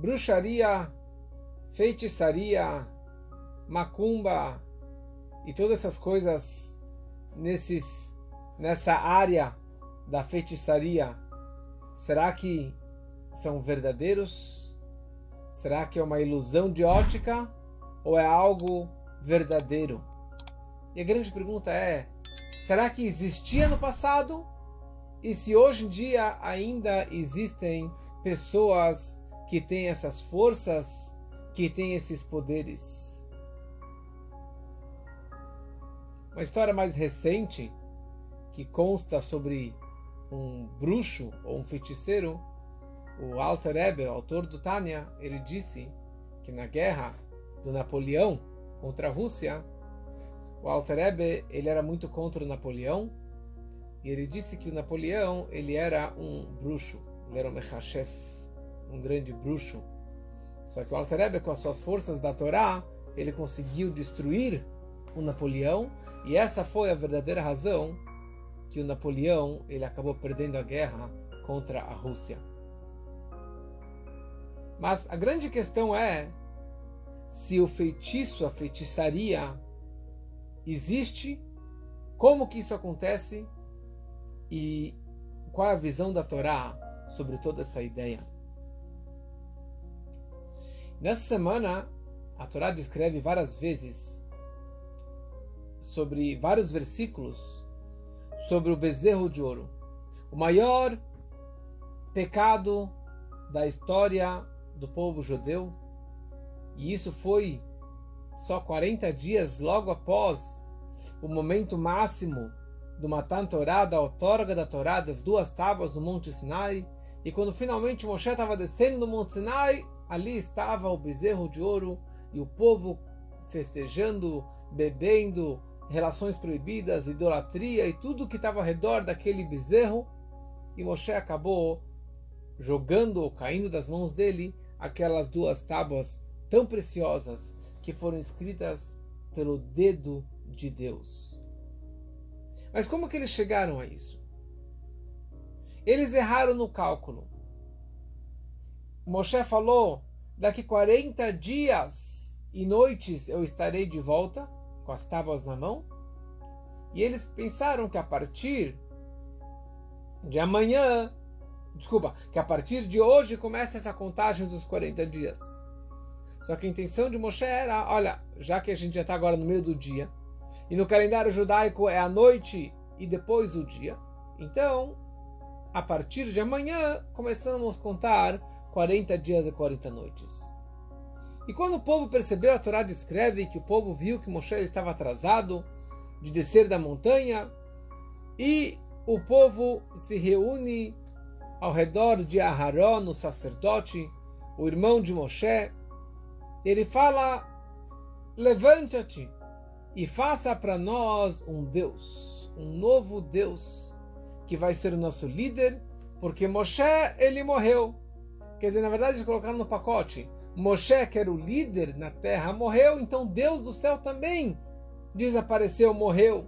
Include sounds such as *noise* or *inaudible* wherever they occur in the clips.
bruxaria, feitiçaria, macumba e todas essas coisas nesses, nessa área da feitiçaria, será que são verdadeiros? Será que é uma ilusão de ótica ou é algo verdadeiro? E a grande pergunta é: será que existia no passado? E se hoje em dia ainda existem pessoas que têm essas forças, que têm esses poderes? Uma história mais recente que consta sobre um bruxo ou um feiticeiro, o Alter Ebe, autor do Tânia, ele disse que na guerra do Napoleão contra a Rússia, o Alter Ebe, ele era muito contra o Napoleão e ele disse que o Napoleão ele era um bruxo, ele era um mechachef, um grande bruxo. Só que o Alter com as suas forças da Torá, ele conseguiu destruir o Napoleão e essa foi a verdadeira razão que o Napoleão ele acabou perdendo a guerra contra a Rússia. Mas a grande questão é se o feitiço, a feitiçaria existe, como que isso acontece e qual é a visão da Torá sobre toda essa ideia. Nessa semana, a Torá descreve várias vezes sobre vários versículos sobre o bezerro de ouro. O maior pecado da história do povo judeu. E isso foi só 40 dias logo após o momento máximo do Matan Torá, da outorga da Torá, das duas tábuas no Monte Sinai. E quando finalmente Moshe estava descendo no Monte Sinai, ali estava o bezerro de ouro e o povo festejando, bebendo, relações proibidas, idolatria e tudo que estava ao redor daquele bezerro. E Moshe acabou jogando ou caindo das mãos dele aquelas duas tábuas tão preciosas que foram escritas pelo dedo de Deus. Mas como que eles chegaram a isso? Eles erraram no cálculo. Moshe falou: daqui 40 dias e noites eu estarei de volta com as tábuas na mão. E eles pensaram que a partir de amanhã, desculpa, que a partir de hoje começa essa contagem dos 40 dias. Só que a intenção de Moshe era, olha, já que a gente já está agora no meio do dia, e no calendário judaico é a noite e depois o dia, então, a partir de amanhã, começamos a contar 40 dias e 40 noites. E quando o povo percebeu, a Torá descreve que o povo viu que Moshe estava atrasado de descer da montanha e o povo se reúne ao redor de Aharon, o sacerdote, o irmão de Moshe. Ele fala: Levanta-te e faça para nós um Deus, um novo Deus, que vai ser o nosso líder, porque Moshe ele morreu. Quer dizer, na verdade, eles colocaram no pacote Moshe, que era o líder na terra, morreu, então Deus do céu também desapareceu, morreu.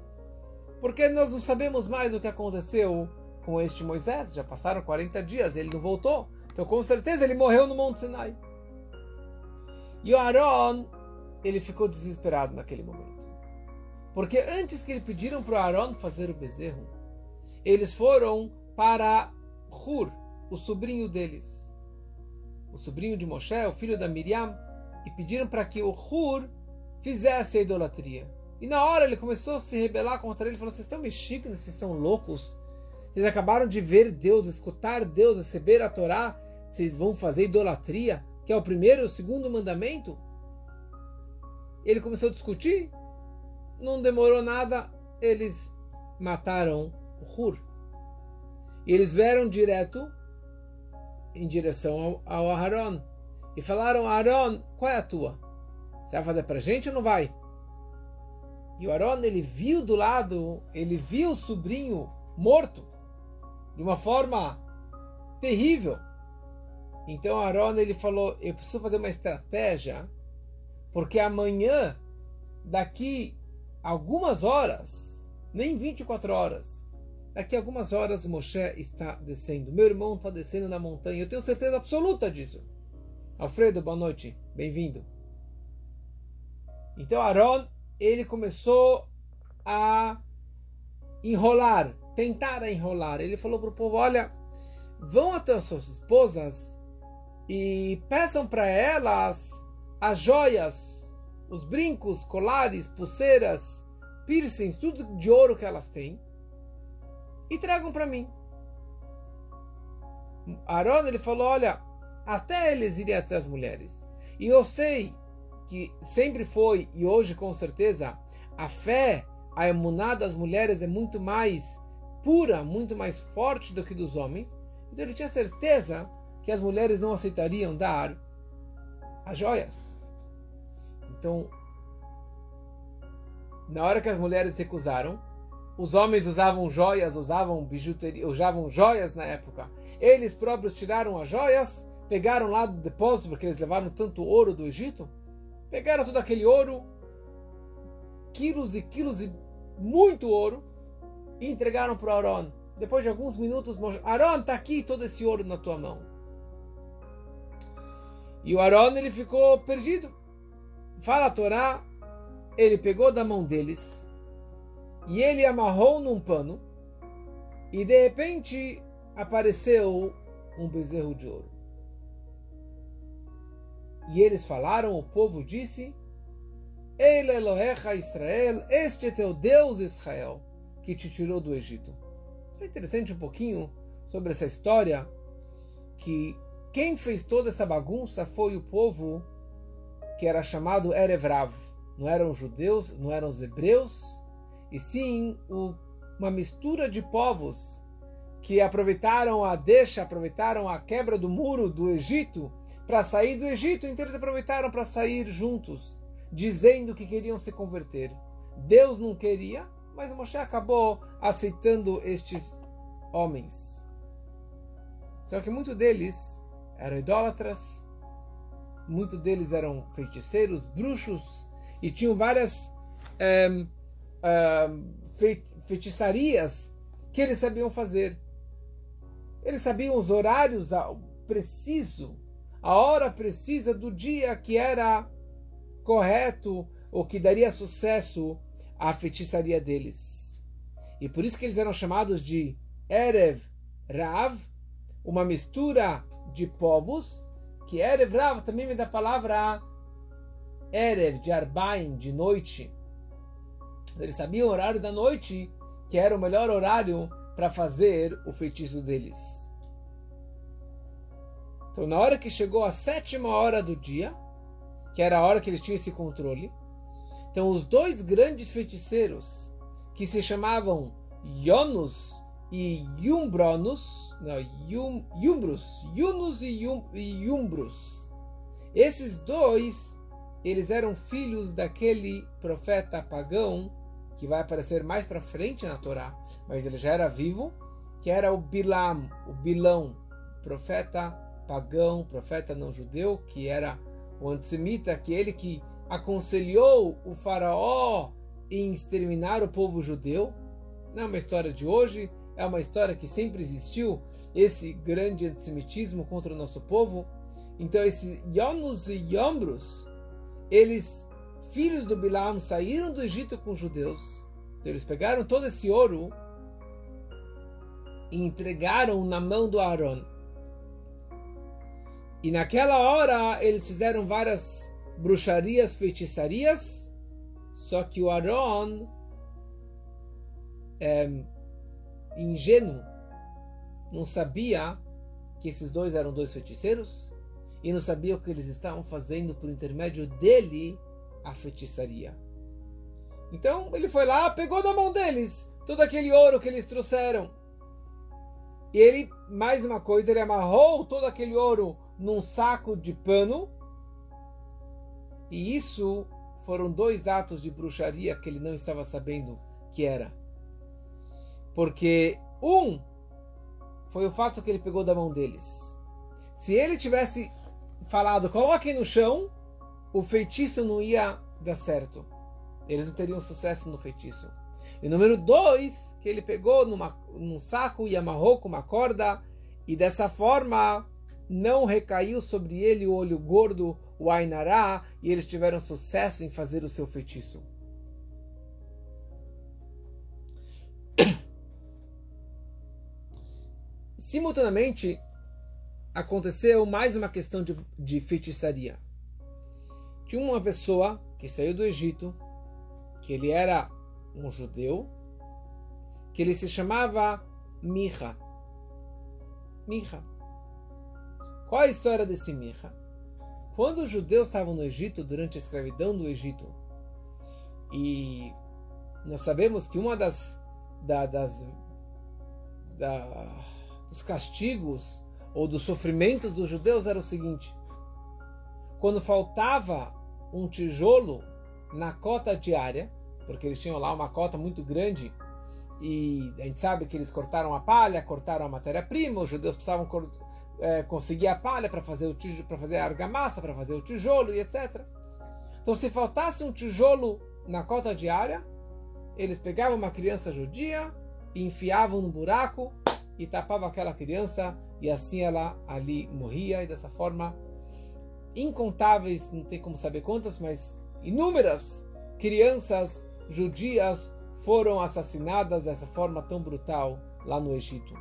Porque nós não sabemos mais o que aconteceu com este Moisés. Já passaram 40 dias, ele não voltou. Então, com certeza, ele morreu no Monte Sinai. E o Aaron, ele ficou desesperado naquele momento. Porque antes que ele pediram para o Aaron fazer o bezerro, eles foram para Hur, o sobrinho deles o sobrinho de Moshe, o filho da Miriam, e pediram para que o Hur fizesse a idolatria. E na hora ele começou a se rebelar contra ele, falou: Vocês estão mexidos, vocês estão loucos. Vocês acabaram de ver Deus, escutar Deus, receber a Torá, vocês vão fazer idolatria, que é o primeiro e o segundo mandamento? Ele começou a discutir, não demorou nada, eles mataram o Hur. E eles vieram direto em direção ao, Aharon e falaram: Aaron, qual é a tua? Você vai fazer para gente ou não vai? E o Aaron ele viu do lado, ele viu o sobrinho morto de uma forma terrível. Então Aaron ele falou: Eu preciso fazer uma estratégia, porque amanhã, daqui algumas horas, nem 24 horas, Daqui a algumas horas Moshe está descendo. Meu irmão está descendo na montanha. Eu tenho certeza absoluta disso. Alfredo, boa noite, bem-vindo. Então Aaron, ele começou a enrolar, tentar enrolar. Ele falou para o povo: olha, vão até as suas esposas e peçam para elas as joias, os brincos, colares, pulseiras, piercings, tudo de ouro que elas têm e tragam para mim. Aaron ele falou: olha, até eles irem até as mulheres. E eu sei que sempre foi e hoje com certeza a fé, a emuná das mulheres é muito mais pura, muito mais forte do que dos homens. Então ele tinha certeza que as mulheres não aceitariam dar as joias. Então, na hora que as mulheres recusaram, os homens usavam joias, usavam bijuteria, usavam joias na época. Eles próprios tiraram as joias, pegaram lá do depósito, porque eles levaram tanto ouro do Egito, pegaram todo aquele ouro, quilos e quilos e muito ouro, e entregaram para Aaron. Depois de alguns minutos, Aaron, está aqui todo esse ouro na tua mão. E o Aaron ele ficou perdido. Fala a Torá, ele pegou da mão deles e ele amarrou num pano e de repente apareceu um bezerro de ouro. E eles falaram, o povo disse: Ele Elohecha Israel, este é teu Deus Israel, que te tirou do Egito. Isso é interessante um pouquinho sobre essa história, que quem fez toda essa bagunça foi o povo que era chamado Erevrav. Não eram os judeus, não eram os hebreus, e sim uma mistura de povos que aproveitaram a deixa, aproveitaram a quebra do muro do Egito para sair do Egito, então eles aproveitaram para sair juntos, dizendo que queriam se converter. Deus não queria, mas Moshe acabou aceitando estes homens. Só que muitos deles eram idólatras, muitos deles eram feiticeiros, bruxos e tinham várias é, é, feitiçarias que eles sabiam fazer. Eles sabiam os horários preciso a hora precisa do dia que era correto ou que daria sucesso à feitiçaria deles. E por isso que eles eram chamados de Erev Rav, uma mistura de povos, que Erev Rav também vem da palavra Erev, de Arbaim, de noite. Eles sabiam o horário da noite, que era o melhor horário para fazer o feitiço deles. Então, na hora que chegou a sétima hora do dia, que era a hora que eles tinham esse controle, então os dois grandes feiticeiros, que se chamavam Ionus e Yumbronus, não, Yum, Yumbrus, Yunus e, Yum, e Yumbrus, esses dois, eles eram filhos daquele profeta pagão, que vai aparecer mais para frente na Torá, mas ele já era vivo, que era o Bilam, o Bilão, profeta pagão, profeta não judeu, que era o antissemita, aquele que aconselhou o faraó em exterminar o povo judeu. Não é uma história de hoje, é uma história que sempre existiu, esse grande antissemitismo contra o nosso povo. Então, esses Yonus e Yombrus, eles, filhos do Bilam, saíram do Egito com os judeus. Então, eles pegaram todo esse ouro e entregaram na mão do Aaron. E naquela hora eles fizeram várias bruxarias, feitiçarias, só que o Aaron, é, ingênuo, não sabia que esses dois eram dois feiticeiros e não sabia o que eles estavam fazendo por intermédio dele a feitiçaria. Então ele foi lá, pegou da mão deles todo aquele ouro que eles trouxeram. E ele, mais uma coisa, ele amarrou todo aquele ouro num saco de pano. E isso foram dois atos de bruxaria que ele não estava sabendo que era. Porque um foi o fato que ele pegou da mão deles. Se ele tivesse falado, coloquem no chão, o feitiço não ia dar certo. Eles não teriam sucesso no feitiço. E número dois, que ele pegou numa, num saco e amarrou com uma corda, e dessa forma não recaiu sobre ele o olho gordo, o Ainará, e eles tiveram sucesso em fazer o seu feitiço. *coughs* Simultaneamente, aconteceu mais uma questão de, de feitiçaria. Tinha uma pessoa que saiu do Egito, que ele era um judeu, que ele se chamava Mirra. Mirra. Qual a história desse Mirra? Quando os judeus estavam no Egito, durante a escravidão do Egito, e nós sabemos que uma das, da, das da, dos castigos ou do sofrimento dos judeus era o seguinte: quando faltava um tijolo na cota diária, porque eles tinham lá uma cota muito grande e a gente sabe que eles cortaram a palha, cortaram a matéria-prima, os judeus precisavam é, conseguir a palha para fazer o para fazer a argamassa, para fazer o tijolo e etc. Então, se faltasse um tijolo na cota diária, eles pegavam uma criança judia e enfiavam no buraco e tapavam aquela criança e assim ela ali morria e dessa forma incontáveis, não tem como saber quantas, mas inúmeras crianças judias foram assassinadas dessa forma tão brutal lá no Egito.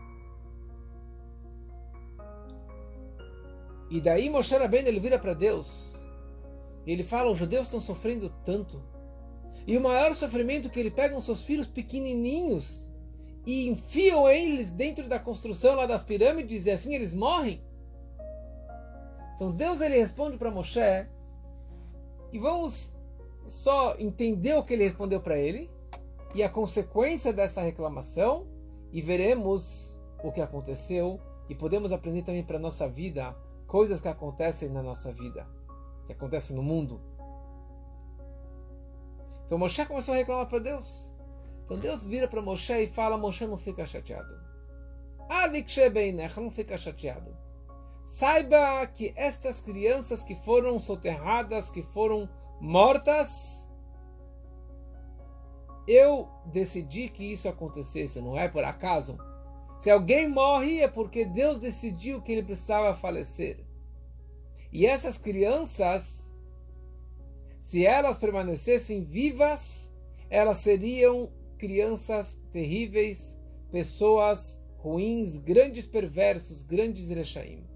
E daí Moshe Rabbeinu ele vira para Deus. E ele fala: os judeus estão sofrendo tanto. E o maior sofrimento é que ele pega os seus filhos pequenininhos e enfiam eles dentro da construção lá das pirâmides e assim eles morrem. Então Deus ele responde para Moshe e vamos só entender o que ele respondeu para ele e a consequência dessa reclamação e veremos o que aconteceu e podemos aprender também para nossa vida coisas que acontecem na nossa vida, que acontecem no mundo. Então Moshe começou a reclamar para Deus. Então Deus vira para Moshe e fala: Moshe não fica chateado. não fica chateado. Saiba que estas crianças que foram soterradas, que foram mortas, eu decidi que isso acontecesse, não é por acaso. Se alguém morre é porque Deus decidiu que ele precisava falecer. E essas crianças, se elas permanecessem vivas, elas seriam crianças terríveis, pessoas ruins, grandes perversos, grandes rechaim.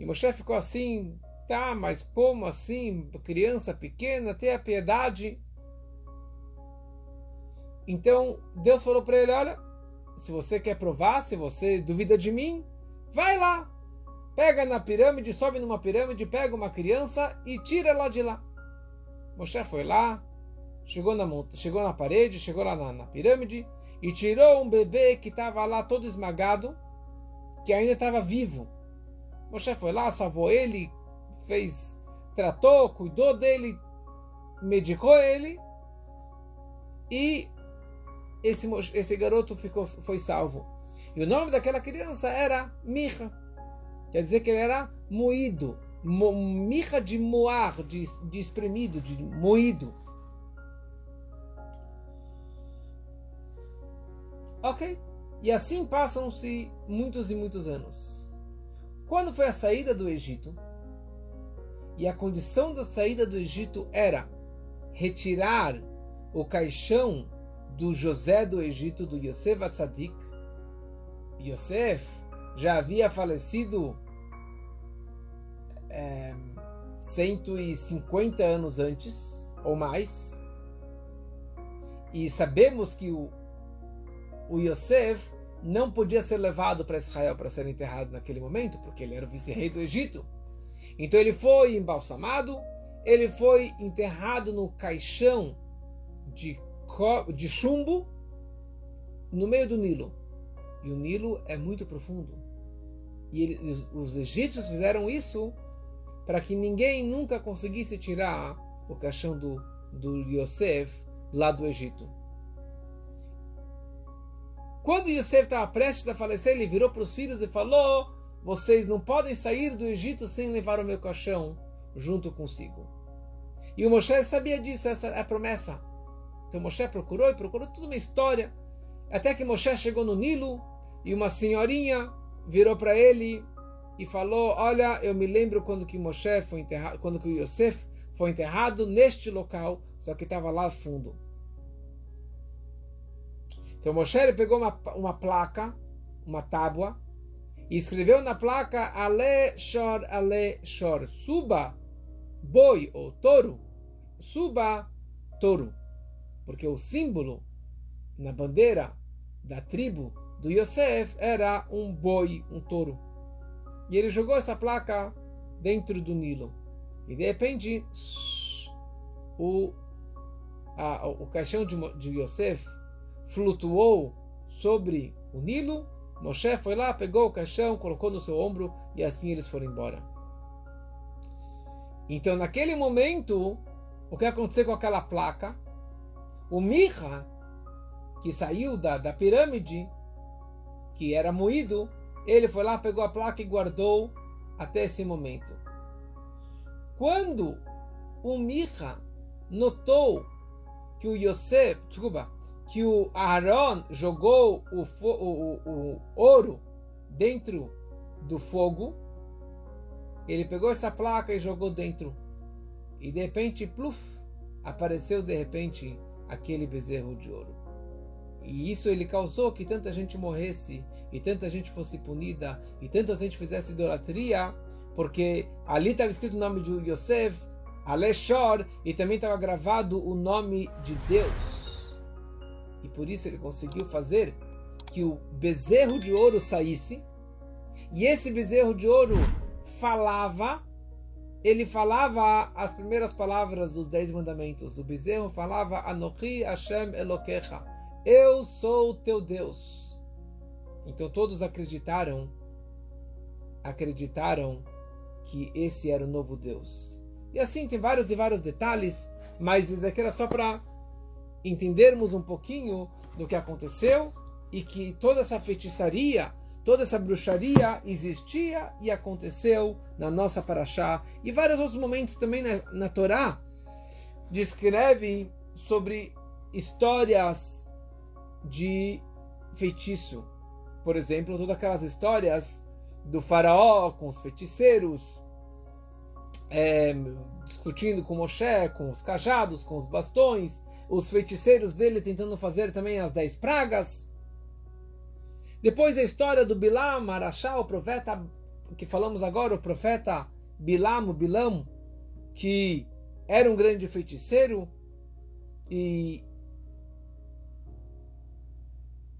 E Moshe ficou assim, tá, mas como assim? Criança pequena, tenha piedade. Então Deus falou para ele: Olha, se você quer provar, se você duvida de mim, vai lá, pega na pirâmide, sobe numa pirâmide, pega uma criança e tira ela de lá. Moshe foi lá, chegou na, chegou na parede, chegou lá na, na pirâmide e tirou um bebê que estava lá todo esmagado, que ainda estava vivo. Moshe foi lá, salvou ele, fez, tratou, cuidou dele, medicou ele e esse, esse garoto ficou, foi salvo. E o nome daquela criança era Mirra. Quer dizer que ele era moído. Mo, mirra de moar, de, de espremido, de moído. Ok? E assim passam-se muitos e muitos anos. Quando foi a saída do Egito? E a condição da saída do Egito era retirar o caixão do José do Egito, do Yosef Atzadik. Yosef já havia falecido é, 150 anos antes, ou mais. E sabemos que o, o Yosef não podia ser levado para Israel para ser enterrado naquele momento, porque ele era o vice-rei do Egito. Então ele foi embalsamado, ele foi enterrado no caixão de, de chumbo no meio do Nilo. E o Nilo é muito profundo. E ele, os egípcios fizeram isso para que ninguém nunca conseguisse tirar o caixão do, do Yosef lá do Egito. Quando Yosef estava prestes a falecer, ele virou para os filhos e falou: Vocês não podem sair do Egito sem levar o meu caixão junto consigo. E o Moshe sabia disso, essa é a promessa. Então Moshe procurou e procurou toda uma história. Até que Moshe chegou no Nilo e uma senhorinha, virou para ele e falou: Olha, eu me lembro quando que Moshe foi enterrado, quando que Yosef foi enterrado neste local, só que estava lá fundo. Então Moshe ele pegou uma, uma placa, uma tábua, e escreveu na placa Ale Shor Ale Shor, suba boi ou touro, suba touro, porque o símbolo na bandeira da tribo do Yosef era um boi, um touro. E ele jogou essa placa dentro do Nilo. E de repente, o, a, o caixão de, de Yosef flutuou sobre o Nilo. Moshe foi lá, pegou o caixão, colocou no seu ombro e assim eles foram embora. Então, naquele momento, o que aconteceu com aquela placa? O Mirra, que saiu da, da pirâmide, que era moído, ele foi lá, pegou a placa e guardou até esse momento. Quando o Mirra notou que o Yosef, desculpa, que o Aaron jogou o, o, o, ouro dentro do fogo, ele pegou essa placa e jogou dentro. E de repente, pluf, apareceu de repente aquele bezerro de ouro. E isso ele causou que tanta gente morresse, e tanta gente fosse punida, e tanta gente fizesse idolatria, porque ali estava escrito o nome de Yosef, Aleshor, e também estava gravado o nome de Deus. Por isso ele conseguiu fazer que o bezerro de ouro saísse, e esse bezerro de ouro falava, ele falava as primeiras palavras dos Dez Mandamentos. O bezerro falava Anochi Hashem Elokecha eu sou o teu Deus. Então todos acreditaram, acreditaram que esse era o novo Deus. E assim tem vários e vários detalhes, mas isso aqui era só para entendermos um pouquinho do que aconteceu e que toda essa feitiçaria, toda essa bruxaria existia e aconteceu na nossa paraxá e vários outros momentos também na, na Torá descreve sobre histórias de feitiço. Por exemplo, todas aquelas histórias do faraó com os feiticeiros, é, discutindo com Moshe, com os cajados, com os bastões, os feiticeiros dele tentando fazer também as dez pragas. Depois a história do Bilam, Marachá, o profeta que falamos agora, o profeta Bilam, Bilam, que era um grande feiticeiro e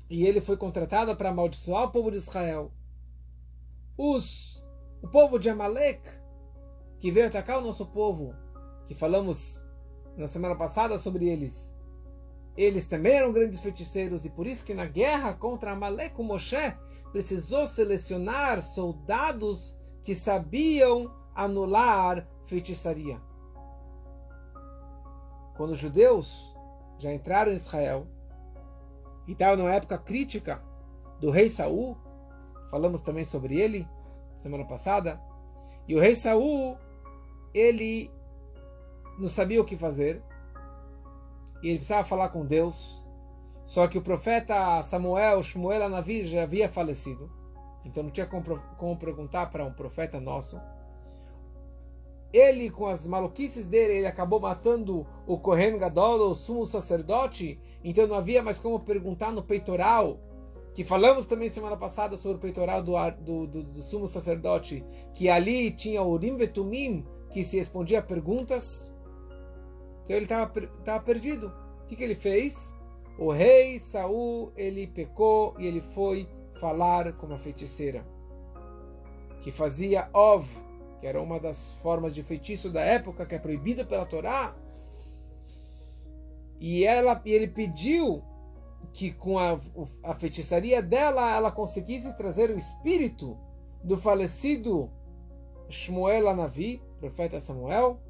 e ele foi contratado para amaldiçoar o povo de Israel. Os, o povo de Amalek, que veio atacar o nosso povo, que falamos na semana passada sobre eles, eles também eram grandes feiticeiros e por isso que na guerra contra Amalek, o Moshe precisou selecionar soldados que sabiam anular feitiçaria. Quando os judeus já entraram em Israel, e estava numa época crítica do rei Saul. Falamos também sobre ele semana passada. E o rei Saul, ele não sabia o que fazer. E ele precisava falar com Deus. Só que o profeta Samuel, Shmuel Anavi, já havia falecido. Então não tinha como, como perguntar para um profeta nosso. Ele, com as maluquices dele, ele acabou matando o Kohen Gadol, o sumo sacerdote, então não havia mais como perguntar no peitoral, que falamos também semana passada sobre o peitoral do, do, do, do sumo sacerdote, que ali tinha o Urim Vetumim, que se respondia a perguntas. Então ele estava perdido. O que, que ele fez? O rei Saul ele pecou e ele foi falar com uma feiticeira que fazia ov, que era uma das formas de feitiço da época que é proibida pela Torá. E, ela, ele pediu que com a, a feitiçaria dela ela conseguisse trazer o espírito do falecido Shmuel Anavi, profeta Samuel,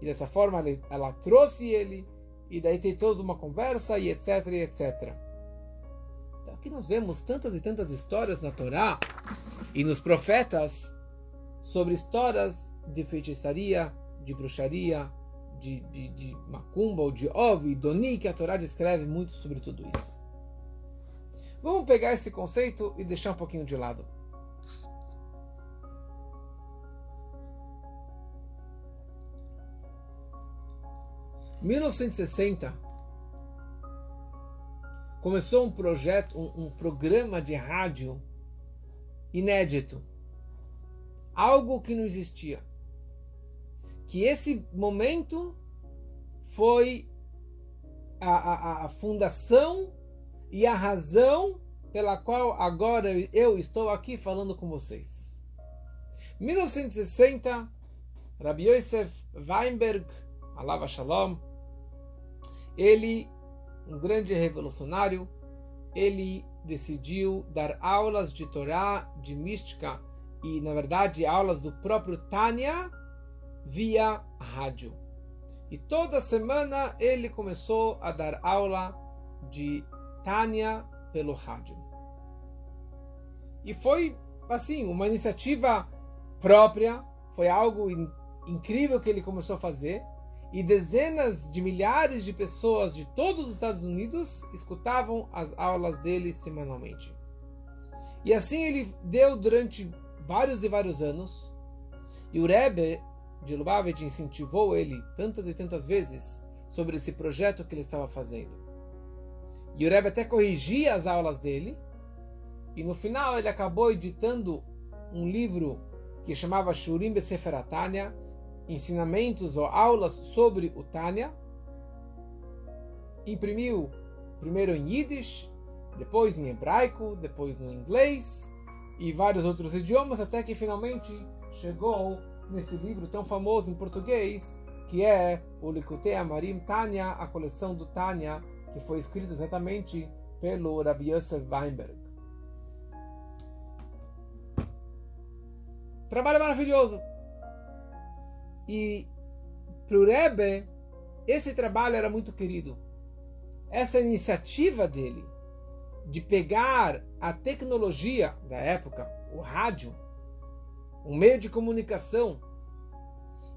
e dessa forma ela, trouxe ele, e daí tem toda uma conversa, e etc, etc. Então aqui nós vemos tantas e tantas histórias na Torá e nos profetas sobre histórias de feitiçaria, de bruxaria, de, de, de Macumba ou de Ov, Doni, que a Torá descreve muito sobre tudo isso. Vamos pegar esse conceito e deixar um pouquinho de lado. 1960 começou um projeto, um, um programa de rádio inédito, algo que não existia. Que esse momento foi a, a, a fundação e a razão pela qual agora eu estou aqui falando com vocês. 1960, Rabbi Yosef Weinberg, Alava Shalom, ele, um grande revolucionário, ele decidiu dar aulas de Torá, de mística e, na verdade, aulas do próprio Tânia via rádio. E toda semana ele começou a dar aula de Tânia pelo rádio. E foi, assim, uma iniciativa própria, foi algo in incrível que ele começou a fazer. E dezenas de milhares de pessoas de todos os Estados Unidos escutavam as aulas dele semanalmente. E assim ele deu durante vários e vários anos. E o Rebbe de Lubavitch incentivou ele tantas e tantas vezes sobre esse projeto que ele estava fazendo. E o Rebbe até corrigia as aulas dele. E no final ele acabou editando um livro que chamava Shurim Beseferatania, ensinamentos ou aulas sobre o Tânia. Imprimiu primeiro em Yiddish, depois em hebraico, depois no inglês e vários outros idiomas, até que finalmente chegou nesse livro tão famoso em português, que é o Likutei Amarim Tânia, a coleção do Tânia, que foi escrito exatamente pelo Rabbi Yosef Weinberg. Trabalho maravilhoso. E para o Rebbe, esse trabalho era muito querido. Essa iniciativa dele de pegar a tecnologia da época, o rádio, um meio de comunicação,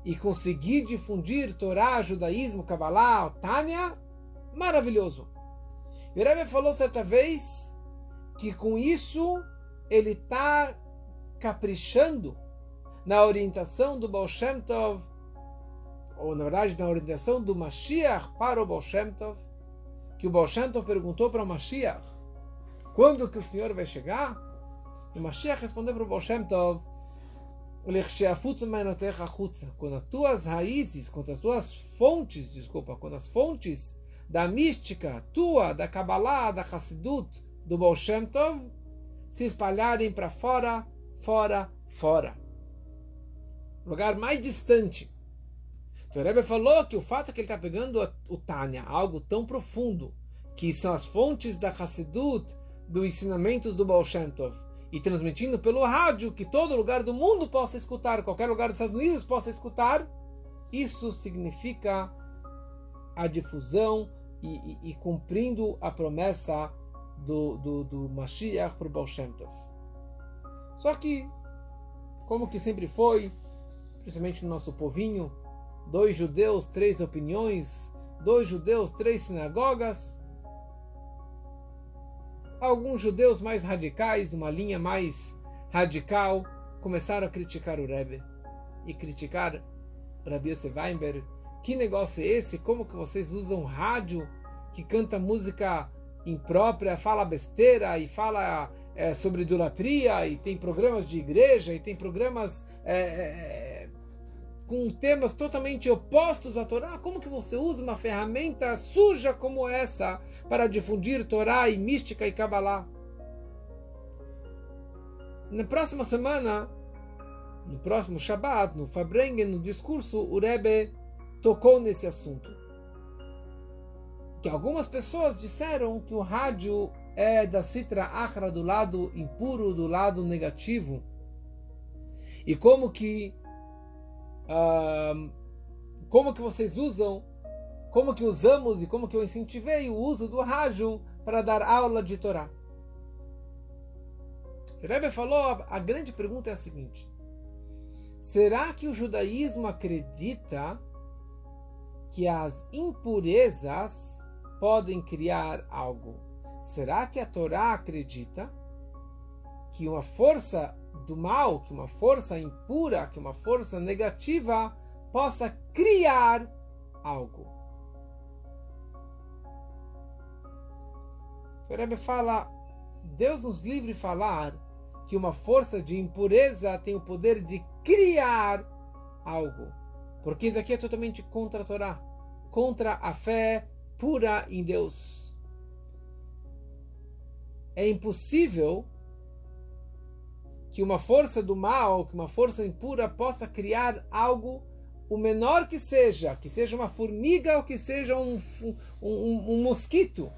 e conseguir difundir Torá, judaísmo, Kabbalah, Tânia, maravilhoso. E o Rebbe falou certa vez que com isso ele está caprichando na orientação do Baal Shem Tov, ou na verdade na orientação do Mashiach para o Baal Shem Tov, que o Baal Shem Tov perguntou para o Mashiach, quando que o Senhor vai chegar? E o Mashiach respondeu para o Baal Shem Tov, quando as tuas raízes, quando as tuas fontes, desculpa, quando as fontes da mística tua, da Kabbalah, da Hassidut, do Baal Shem Tov, se espalharem para fora, fora, fora. Lugar mais distante. Então, o Rebbe falou que o fato que ele está pegando o Tânia, algo tão profundo, que são as fontes da Hassidut, do ensinamento do Baal Shem Tov, e transmitindo pelo rádio que todo lugar do mundo possa escutar, qualquer lugar dos Estados Unidos possa escutar, isso significa a difusão e, e, e cumprindo a promessa do, do, do Mashiach para o Baal Shem Tov. Só que, como que sempre foi, principalmente no nosso povinho, dois judeus, três opiniões, dois judeus, três sinagogas, alguns judeus mais radicais, uma linha mais radical, começaram a criticar o Rebbe e criticar Rabbi Yosef Weinberg. Que negócio é esse? Como que vocês usam rádio que canta música imprópria, fala besteira e fala é, sobre idolatria e tem programas de igreja e tem programas é, é, com temas totalmente opostos à Torá? Como que você usa uma ferramenta suja como essa para difundir Torá e mística e Kabbalah? Na próxima semana, no próximo Shabbat, no Fabrengen, no discurso, o Rebbe tocou nesse assunto. Que algumas pessoas disseram que o rádio é da Citra Achra do lado impuro, do lado negativo. E como que como que vocês usam, como que usamos e como que eu incentivei o uso do rádio para dar aula de Torá. Rebbe falou, a grande pergunta é a seguinte: será que o judaísmo acredita que as impurezas podem criar algo? Será que a Torá acredita que uma força do mal, que uma força impura, que uma força negativa possa criar algo. O Rebbe fala, Deus nos livre falar que uma força de impureza tem o poder de criar algo. Porque isso aqui é totalmente contra a Torá, contra a fé pura em Deus. É impossível que uma força do mal, que uma força impura possa criar algo, o menor que seja, que seja uma formiga ou que seja um, um, um mosquito.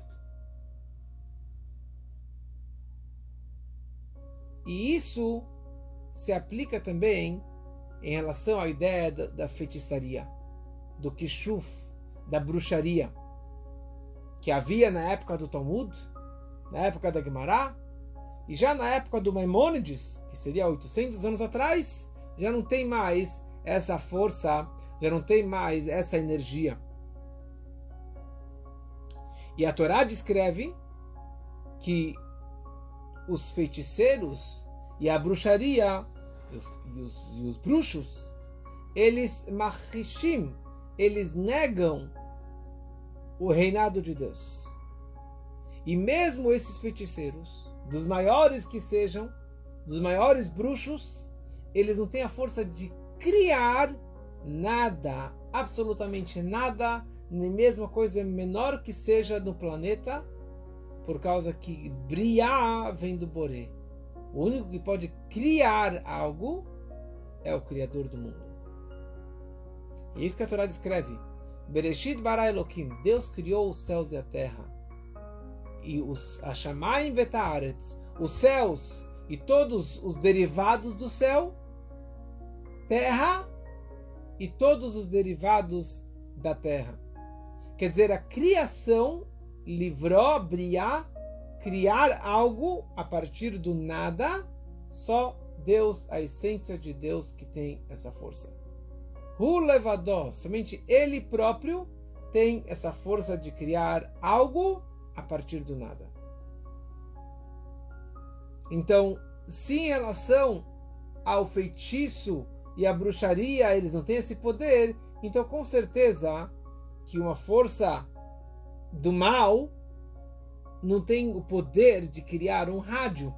E isso se aplica também em relação à ideia da, da feitiçaria, do kishuf, da bruxaria, que havia na época do Talmud, na época da Gemara, e já na época do Maimônides, que seria 800 anos atrás, já não tem mais essa força, já não tem mais essa energia. E a Torá descreve que os feiticeiros e a bruxaria e os, e os, e os bruxos, eles machishim, eles negam o reinado de Deus. E mesmo esses feiticeiros, dos maiores que sejam, dos maiores bruxos, eles não têm a força de criar nada, absolutamente nada, nem mesmo coisa menor que seja no planeta, por causa que Briá vem do Boré. O único que pode criar algo é o Criador do mundo. E é isso que a Torá descreve. Bereshit bara Elohim. Deus criou os céus e a terra. E os Hashamayim vetaretz. Os céus e todos os derivados do céu. Terra e todos os derivados da terra. Quer dizer, a criação livrou, briá, criar algo a partir do nada, só Deus, a essência de Deus que tem essa força. O levador, somente ele próprio tem essa força de criar algo a partir do nada. Então, se em relação ao feitiço e à bruxaria eles não têm esse poder, então com certeza que uma força do mal não tem o poder de criar um rádio.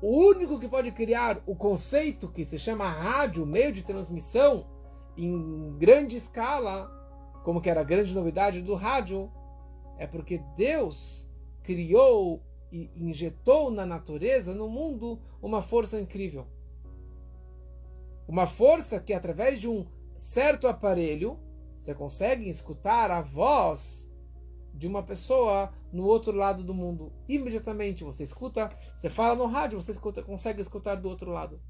O único que pode criar o conceito que se chama rádio, meio de transmissão, em grande escala, como que era a grande novidade do rádio, é porque Deus criou e injetou na natureza, no mundo, uma força incrível. Uma força que, através de um certo aparelho, você consegue escutar a voz de uma pessoa no outro lado do mundo. Imediatamente você escuta, você fala no rádio, você escuta, consegue escutar do outro lado.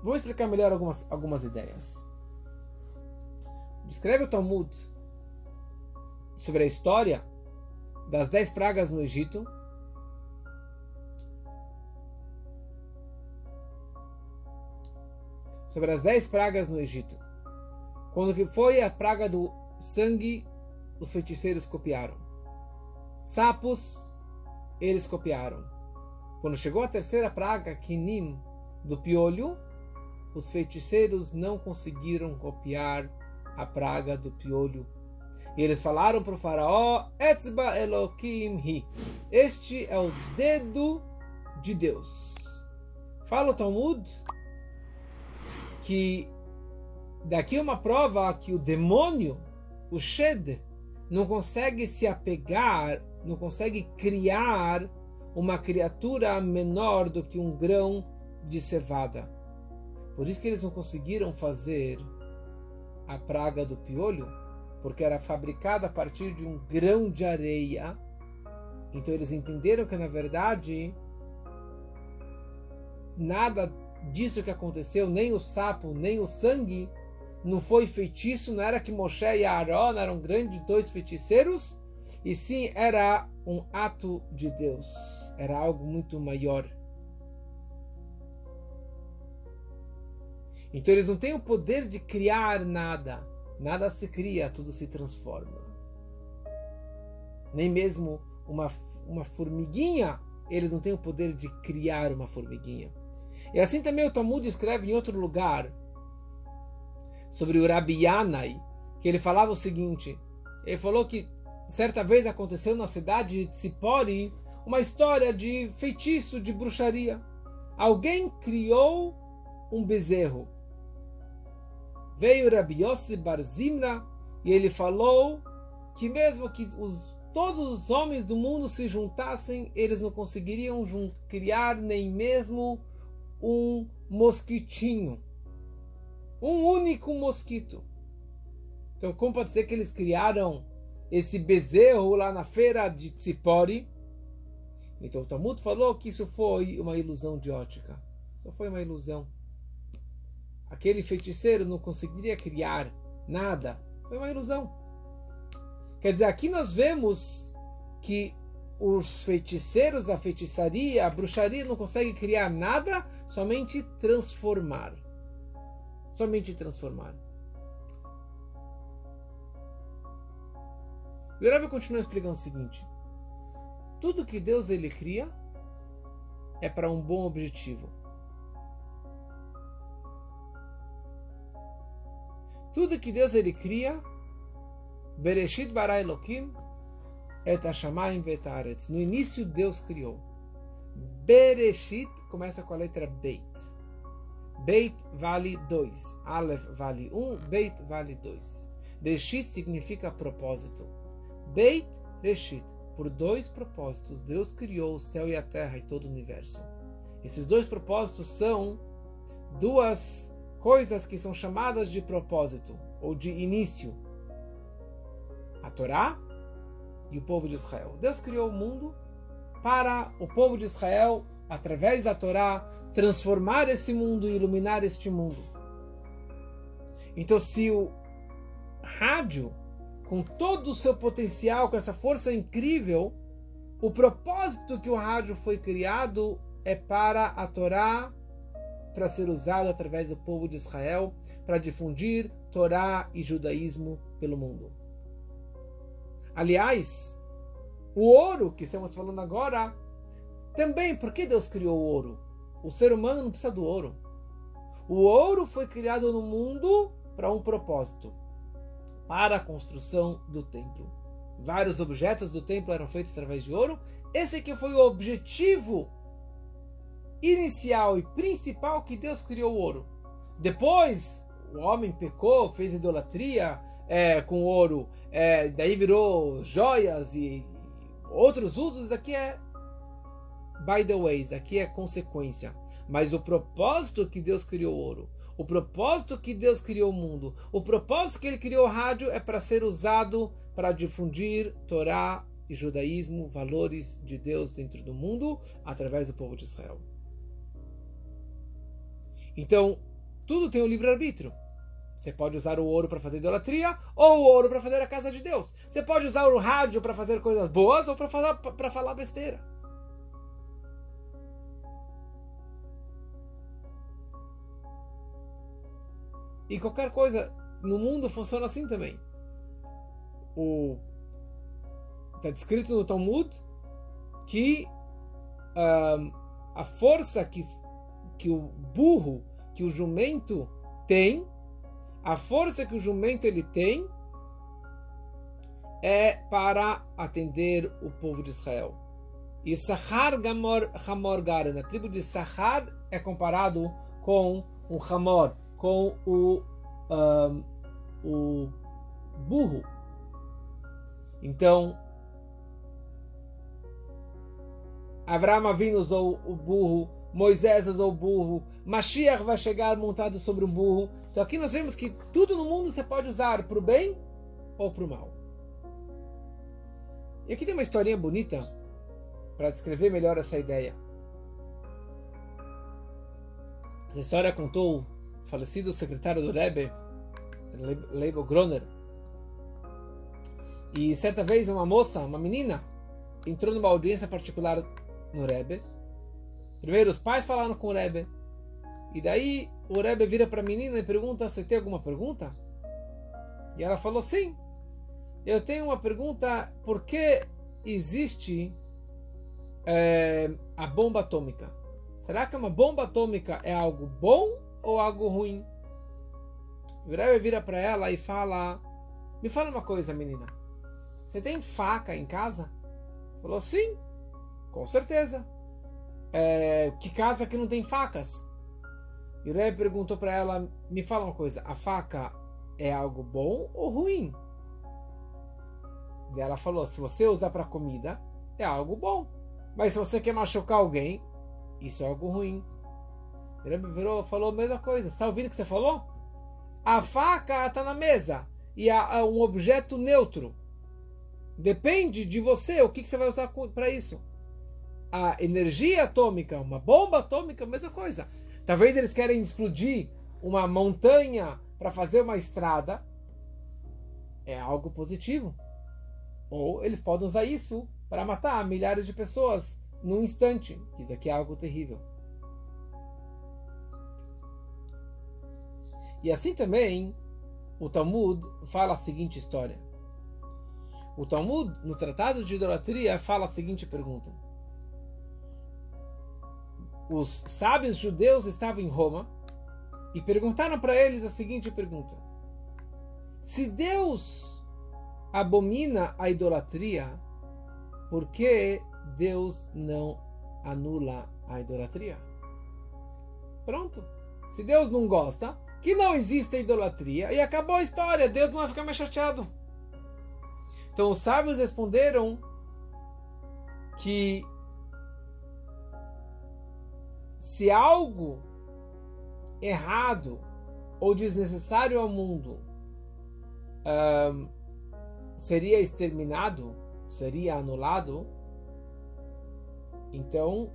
Vou explicar melhor algumas, algumas ideias. Descreve o Talmud sobre a história das dez pragas no Egito. Sobre as dez pragas no Egito. Quando foi a praga do sangue, os feiticeiros copiaram. Sapos, eles copiaram. Quando chegou a terceira praga, Kinim, do piolho, os feiticeiros não conseguiram copiar a praga do piolho. E eles falaram para o faraó, Etzba Elohim Hi. Este é o dedo de Deus. Fala o Talmud que Daqui uma prova que o demônio, o Shed, não consegue se apegar, não consegue criar uma criatura menor do que um grão de cevada. Por isso que eles não conseguiram fazer a praga do piolho, porque era fabricada a partir de um grão de areia. Então eles entenderam que na verdade nada disso que aconteceu, nem o sapo, nem o sangue, não foi feitiço, não era que Moshe e Aaron eram grandes dois feiticeiros, e sim era um ato de Deus, era algo muito maior. Então eles não têm o poder de criar nada, nada se cria, tudo se transforma. Nem mesmo uma, uma formiguinha, eles não têm o poder de criar uma formiguinha. E assim também o Talmud escreve em outro lugar sobre o Rabi Yanai, que ele falava o seguinte: Ele falou que certa vez aconteceu na cidade de Tzipori uma história de feitiço, de bruxaria. Alguém criou um bezerro. Veio Rabi Yossi Barzimra e ele falou que mesmo que os, todos os homens do mundo se juntassem, eles não conseguiriam criar nem mesmo um mosquitinho. Um único mosquito. Então, como pode ser que eles criaram esse bezerro lá na feira de Tzipori? Então, o Talmud falou que isso foi uma ilusão de ótica. Só foi uma ilusão. Aquele feiticeiro não conseguiria criar nada. Foi uma ilusão. Quer dizer, aqui nós vemos que os feiticeiros, a feitiçaria, a bruxaria não conseguem criar nada, somente transformar. Somente transformar. E o Rebbe continua explicando o seguinte: tudo que Deus ele cria é para um bom objetivo. Tudo que Deus ele cria, Bereshit bara Elohim et hashamayim vet No início Deus criou. Bereshit começa com a letra Beit. Beit vale 2. Aleph vale 1. Um, Beit vale 2. Reshit significa propósito. Beit Reshit. Por dois propósitos, Deus criou o céu e a terra e todo o universo. Esses dois propósitos são duas coisas que são chamadas de propósito ou de início: a Torá e o povo de Israel. Deus criou o mundo para o povo de Israel, através da Torá, transformar esse mundo e iluminar este mundo. Então, se o rádio, com todo o seu potencial, com essa força incrível, o propósito que o rádio foi criado é para a Torá para ser usado através do povo de Israel para difundir Torá e judaísmo pelo mundo. Aliás, o ouro que estamos falando agora, também, por que Deus criou o ouro? O ser humano não precisa do ouro. O ouro foi criado no mundo para um propósito para a construção do templo. Vários objetos do templo eram feitos através de ouro. Esse aqui foi o objetivo inicial e principal que Deus criou o ouro. Depois, o homem pecou, fez idolatria é, com ouro, é, daí virou joias e, outros usos. Daqui é by the way, daqui é consequência. Mas o propósito que Deus criou o ouro, o propósito que Deus criou o mundo, o propósito que Ele criou o rádio é para ser usado para difundir Torá e judaísmo, valores de Deus dentro do mundo, através do povo de Israel. Então, tudo tem o livre-arbítrio. Você pode usar o ouro para fazer idolatria ou o ouro para fazer a casa de Deus. Você pode usar o rádio para fazer coisas boas ou para falar, falar besteira. E qualquer coisa no mundo funciona assim também. O está descrito no Talmud que um, a força que que o burro, que o jumento tem, a força que o jumento ele tem é para atender o povo de Israel. E Sahar Gamor Hamor Garen, a tribo de Sahar é comparado com o Hamor, com o, um, o burro. Então, Avraham Avinu usou o burro Moisés usou o burro, Mashiach vai chegar montado sobre um burro. Então aqui nós vemos que tudo no mundo você pode usar para o bem ou para o mal. E aqui tem uma historinha bonita para descrever melhor essa ideia. Essa história contou o falecido secretário do Rebbe, Leibel Groner. E certa vez uma moça, uma menina, entrou numa audiência particular no Rebbe Primeiro os pais falaram com o Rebbe. E daí o Rebbe vira para a menina e pergunta: Você tem alguma pergunta? E ela falou: Sim. Eu tenho uma pergunta: por que existe é, a bomba atômica? Será que uma bomba atômica é algo bom ou algo ruim? O Rebbe vira para ela e fala: Me fala uma coisa, menina. você tem faca em casa? Falou, sim, com certeza. É, que casa que não tem facas? E o Rebbe perguntou para ela, me fala uma coisa, a faca é algo bom ou ruim? E ela falou, se você usar para comida, é algo bom. Mas se você quer machucar alguém, isso é algo ruim. O Rebbe virou, falou a mesma coisa. Está ouvindo o que você falou? A faca está na mesa e é um objeto neutro. Depende de você o que, que você vai usar para isso. A energia atômica, uma bomba atômica, mesma coisa. Talvez eles querem explodir uma montanha para fazer uma estrada. É algo positivo. Ou eles podem usar isso para matar milhares de pessoas num instante. Isso aqui é algo terrível. E assim também o Talmud fala a seguinte história. O Talmud, no Tratado de Idolatria, fala a seguinte pergunta. Os sábios judeus estavam em Roma e perguntaram para eles a seguinte pergunta: Se Deus abomina a idolatria, por que Deus não anula a idolatria? Pronto. Se Deus não gosta, que não existe idolatria e acabou a história. Deus não vai ficar mais chateado. Então os sábios responderam que se algo errado ou desnecessário ao mundo um, seria exterminado, seria anulado, então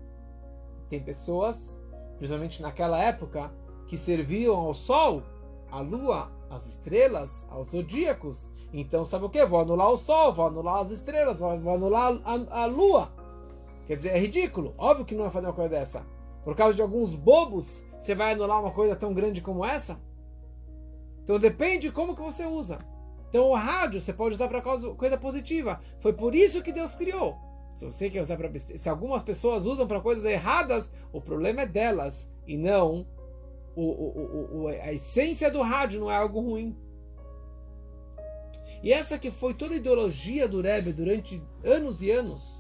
tem pessoas, principalmente naquela época, que serviam ao sol, à lua, às estrelas, aos zodíacos. Então, sabe o que? Vou anular o sol, vou anular as estrelas, vou, anular a, a, lua. Quer dizer, é ridículo. Óbvio que não vai fazer uma coisa dessa. Por causa de alguns bobos, você vai anular uma coisa tão grande como essa? Então depende de como que você usa. Então o rádio você pode usar para coisa positiva. Foi por isso que Deus criou. Se você quer usar para se algumas pessoas usam para coisas erradas, o problema é delas e não o, o, o, a essência do rádio não é algo ruim. E essa que foi toda a ideologia do Rebbe durante anos e anos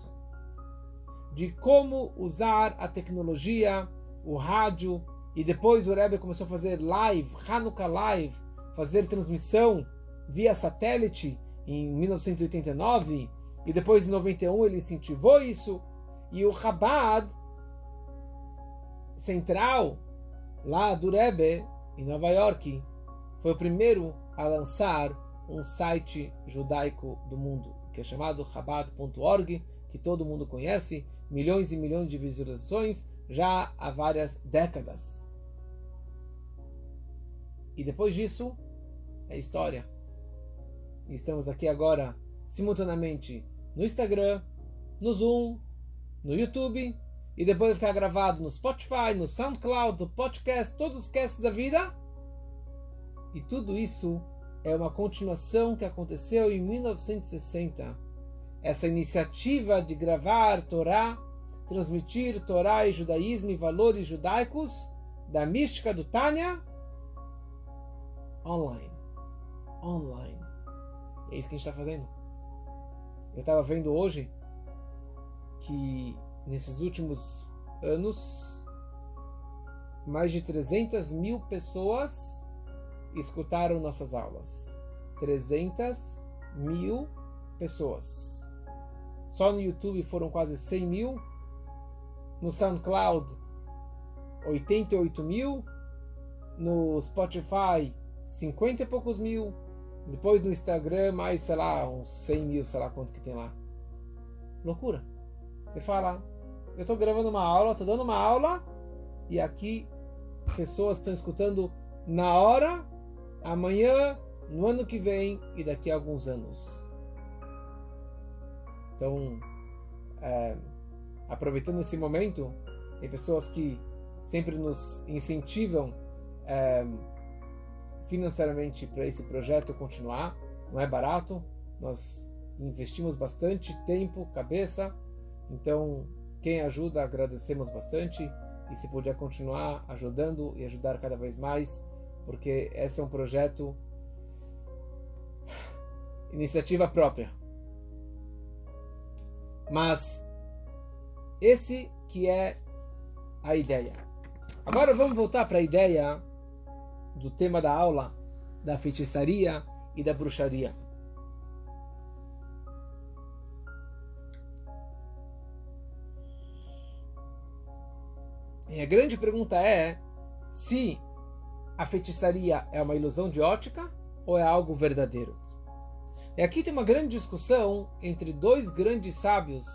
de como usar a tecnologia, o rádio, e depois o Rebbe começou a fazer live, Hanukkah Live, fazer transmissão via satélite em 1989, e depois em 91 ele incentivou isso, e o Chabad Central lá do Rebbe, em Nova York, foi o primeiro a lançar um site judaico do mundo, que é chamado Chabad.org, que todo mundo conhece, milhões e milhões de visualizações já há várias décadas. E depois disso, é história. Estamos aqui agora simultaneamente no Instagram, no Zoom, no YouTube e depois ficar gravado no Spotify, no SoundCloud, no podcast, todos os casts da vida. E tudo isso é uma continuação que aconteceu em 1960. Essa iniciativa de gravar Torá, transmitir Torá e judaísmo e valores judaicos da mística do Tânia online. Online. É isso que a gente está fazendo. Eu estava vendo hoje que nesses últimos anos, mais de 300 mil pessoas escutaram nossas aulas. 300 mil pessoas. Só no YouTube foram quase 100 mil. No SoundCloud, 88 mil. No Spotify, 50 e poucos mil. Depois no Instagram, mais, sei lá, uns 100 mil, sei lá quanto que tem lá. Loucura. Você fala, eu estou gravando uma aula, estou dando uma aula e aqui pessoas estão escutando na hora, amanhã, no ano que vem e daqui a alguns anos. Então, é, aproveitando esse momento, tem pessoas que sempre nos incentivam é, financeiramente para esse projeto continuar. Não é barato, nós investimos bastante tempo, cabeça, então quem ajuda, agradecemos bastante e se puder continuar ajudando e ajudar cada vez mais, porque esse é um projeto *sighs* iniciativa própria. Mas esse que é a ideia. Agora vamos voltar para a ideia do tema da aula da feitiçaria e da bruxaria. E a grande pergunta é se a feitiçaria é uma ilusão de ótica ou é algo verdadeiro. E aqui tem uma grande discussão entre dois grandes sábios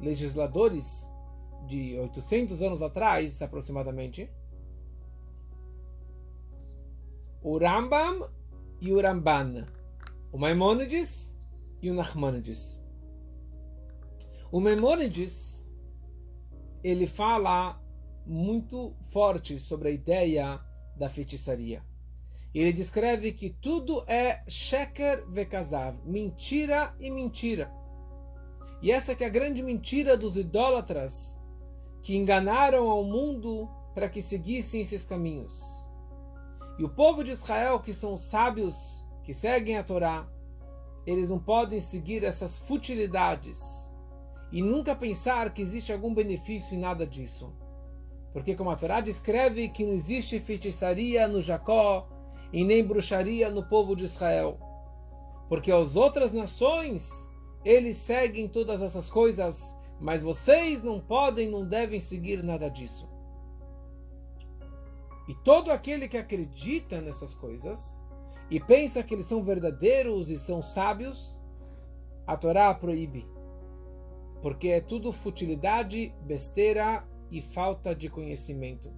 legisladores de 800 anos atrás, aproximadamente, o Rambam e o Ramban, o Maimonides e o Nachmanides. O Maimonides ele fala muito forte sobre a ideia da feitiçaria. Ele descreve que tudo é sheker vekazav, mentira e mentira. E essa que é a grande mentira dos idólatras que enganaram ao mundo para que seguissem esses caminhos. E o povo de Israel, que são sábios, que seguem a Torá, eles não podem seguir essas futilidades e nunca pensar que existe algum benefício em nada disso. Porque como a Torá descreve que não existe feitiçaria no Jacó e nem bruxaria no povo de Israel. Porque as outras nações, eles seguem todas essas coisas, mas vocês não podem, não devem seguir nada disso. E todo aquele que acredita nessas coisas e pensa que eles são verdadeiros e são sábios, a Torá proíbe. Porque é tudo futilidade, besteira e falta de conhecimento.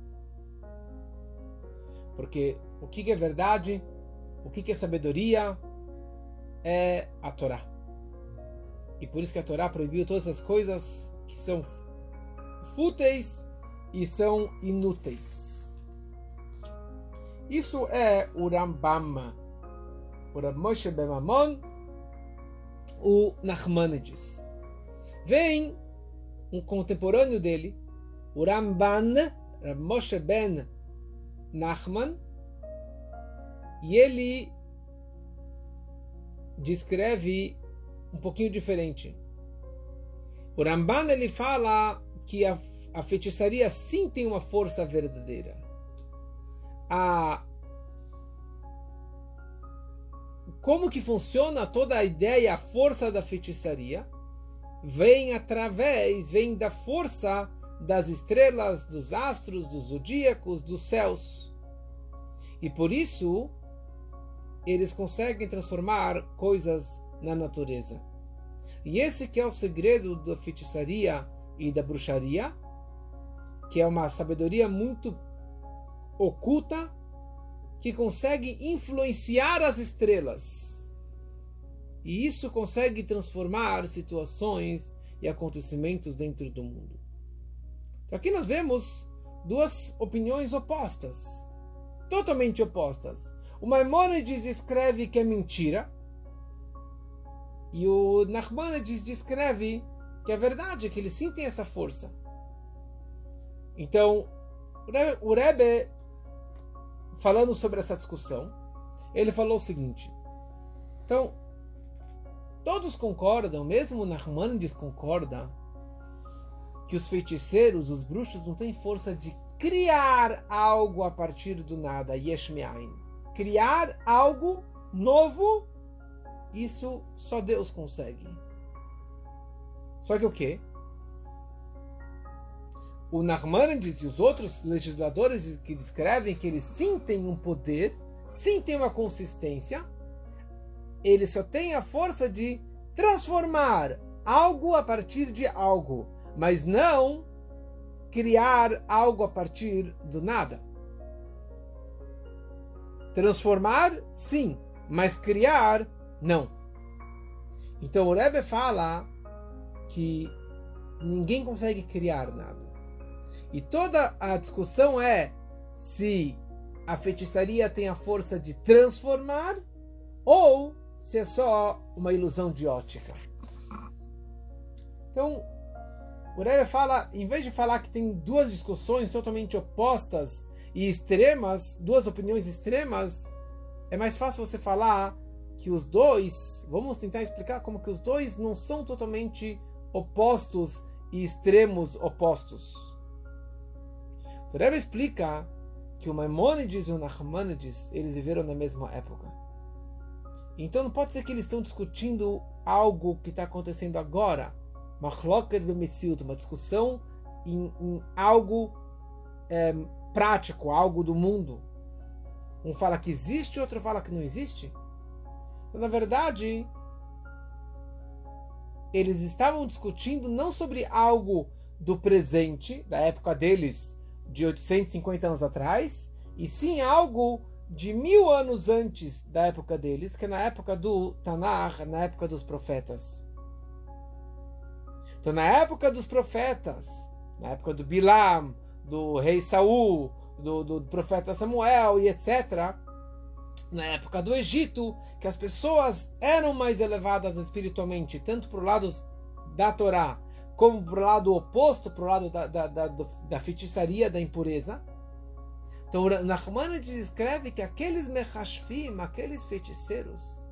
Porque o que é verdade, o que é sabedoria, é a Torá. E por isso que a Torá proibiu todas as coisas que são fúteis e são inúteis. Isso é o Rambam, o Rav Moshe Bemamon, o Nachmanides. Vem um contemporâneo dele, o Ramban, Rav Moshe Ben Nachman, e ele descreve um pouquinho diferente. O Ramban ele fala que a, a feitiçaria sim tem uma força verdadeira. A como que funciona toda a ideia, a força da feitiçaria, vem através, vem da força das estrelas, dos astros, dos zodíacos, dos céus. E por isso eles conseguem transformar coisas na natureza. E esse que é o segredo da feitiçaria e da bruxaria, que é uma sabedoria muito oculta que consegue influenciar as estrelas. E isso consegue transformar situações e acontecimentos dentro do mundo. Então aqui nós vemos duas opiniões opostas, totalmente opostas. O Maimonides escreve que é mentira, e o Nachmanides descreve que é verdade, que ele sim essa força. Então, o Rebbe, falando sobre essa discussão, ele falou o seguinte: então, todos concordam, mesmo o Nachmanides concorda, que os feiticeiros, os bruxos, não têm força de criar algo a partir do nada, yesh me'ain. Criar algo novo, isso só Deus consegue. Só que o quê? O Nachmanides e os outros legisladores que descrevem que eles sim têm um poder, sim têm uma consistência, eles só têm a força de transformar algo a partir de algo mas não criar algo a partir do nada. Transformar, sim, mas criar, não. Então o Rebbe fala que ninguém consegue criar nada. E toda a discussão é se a feitiçaria tem a força de transformar ou se é só uma ilusão de ótica. Então, o Rebbe fala, em vez de falar que tem duas discussões totalmente opostas e extremas, duas opiniões extremas, é mais fácil você falar que os dois, vamos tentar explicar como que os dois não são totalmente opostos e extremos opostos. O Rebbe explica que o Maimonides e o Nachmanides eles viveram na mesma época. Então não pode ser que eles estão discutindo algo que está acontecendo agora, uma uma discussão em, em algo é, prático, algo do mundo. Um fala que existe, outro fala que não existe. Então, na verdade, eles estavam discutindo não sobre algo do presente, da época deles, de 850 anos atrás, e sim algo de mil anos antes da época deles, que é na época do Tanar, na época dos profetas. Então, na época dos profetas, na época do Bilam, do rei Saul, do, do profeta Samuel e etc., na época do Egito, que as pessoas eram mais elevadas espiritualmente, tanto para o lado da Torá, como para o lado oposto, para o lado da, da, da, da feitiçaria, da impureza. Então, Nachmanides descreve que aqueles mechashfim, aqueles feiticeiros,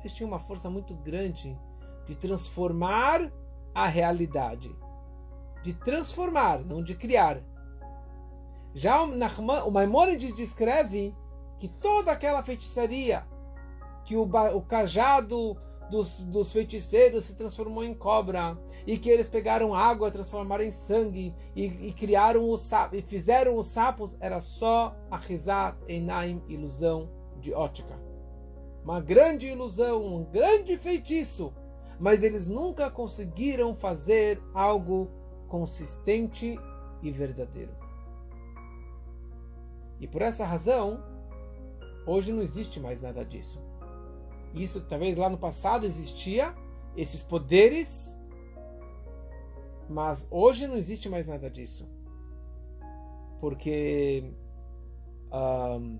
eles tinham uma força muito grande de transformar a realidade. De transformar, não de criar. Já o, Nachman, o Maimonides descreve que toda aquela feitiçaria, que o, o cajado dos, dos, feiticeiros se transformou em cobra e que eles pegaram água, transformaram em sangue e, e criaram o sapo e fizeram os sapos era só a Rizat Enaim, ilusão de ótica. Uma grande ilusão, um grande feitiço, mas eles nunca conseguiram fazer algo consistente e verdadeiro. E por essa razão, hoje não existe mais nada disso. Isso talvez lá no passado existia, esses poderes, mas hoje não existe mais nada disso. Porque um,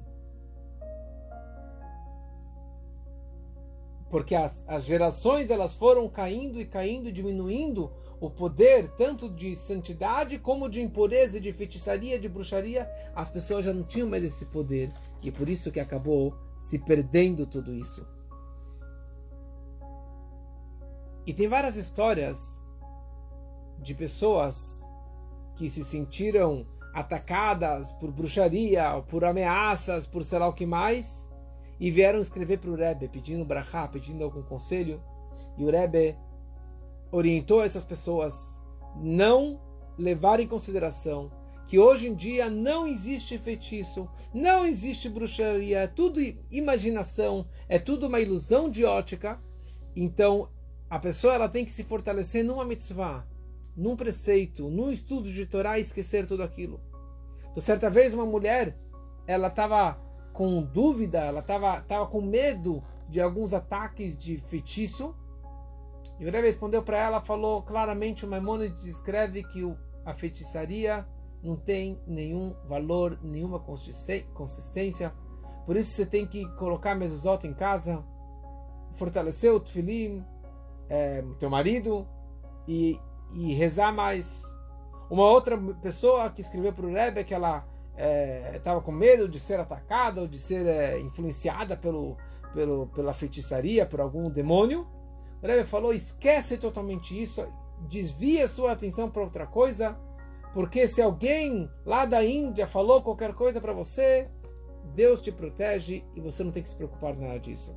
porque as, as gerações elas foram caindo e caindo, diminuindo o poder tanto de santidade como de impureza, de feitiçaria, de bruxaria, as pessoas já não tinham mais esse poder e por isso que acabou se perdendo tudo isso. E tem várias histórias de pessoas que se sentiram atacadas por bruxaria, por ameaças, por sei lá o que mais, e vieram escrever para o Rebbe pedindo brachá, pedindo algum conselho, e o Rebbe orientou essas pessoas não levar em consideração que hoje em dia não existe feitiço, não existe bruxaria, é tudo imaginação, é tudo uma ilusão de ótica. Então, a pessoa ela tem que se fortalecer numa mitzvah, num preceito, num estudo de Torá e esquecer tudo aquilo. Então, certa vez uma mulher, ela estava com dúvida, ela estava tava com medo de alguns ataques de feitiço, e o Rebbe respondeu para ela, falou claramente, o Maimonides descreve que a feitiçaria não tem nenhum valor, nenhuma consistência. Por isso você tem que colocar mezuzot em casa, fortalecer o tefilim, é, teu marido, e, e rezar mais. Uma outra pessoa que escreveu para o Rebbe que ela estava é, com medo de ser atacada ou de ser é, influenciada pelo, pelo, pela feitiçaria, por algum demônio. O Rebbe falou: esquece totalmente isso, desvia sua atenção para outra coisa, porque se alguém lá da Índia falou qualquer coisa para você, Deus te protege e você não tem que se preocupar nada disso.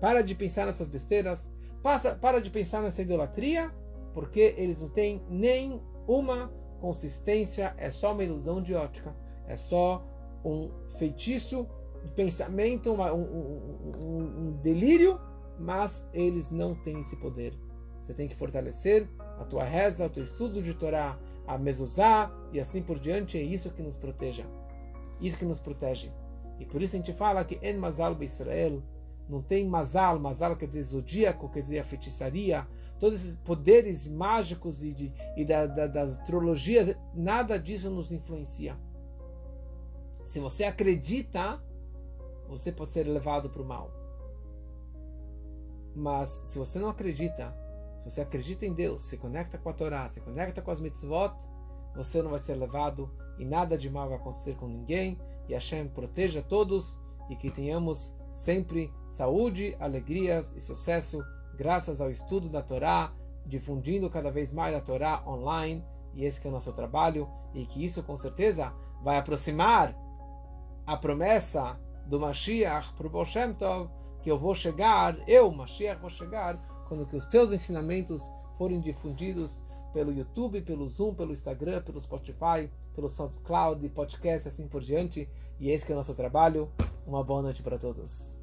Para de pensar nessas besteiras, passa, para de pensar nessa idolatria, porque eles não têm nem uma consistência, é só uma ilusão de ótica, é só um feitiço de pensamento, uma, um, um, um, um delírio mas eles não têm esse poder. Você tem que fortalecer a tua reza, o teu estudo de Torá, a mezuzá e assim por diante. É isso que nos proteja. Isso que nos protege. E por isso a gente fala que en mazal Israel não tem mazal, mazal quer dizer zodíaco, quer dizer a feitiçaria, todos esses poderes mágicos e, de, e da, da, das astrologias, nada disso nos influencia. Se você acredita, você pode ser levado para o mal. Mas se você não acredita, se você acredita em Deus, se conecta com a Torá, se conecta com as mitzvot, você não vai ser levado e nada de mal vai acontecer com ninguém. E Hashem proteja todos e que tenhamos sempre saúde, alegrias e sucesso graças ao estudo da Torá, difundindo cada vez mais a Torá online, e esse é o nosso trabalho, e que isso com certeza vai aproximar a promessa do Mashiach para o Baal Shem Tov, que eu vou chegar, eu, Mashiach, vou chegar, quando que os teus ensinamentos forem difundidos pelo YouTube, pelo Zoom, pelo Instagram, pelo Spotify, pelo SoundCloud, podcast, assim por diante. E esse que é o nosso trabalho. Uma boa noite para todos.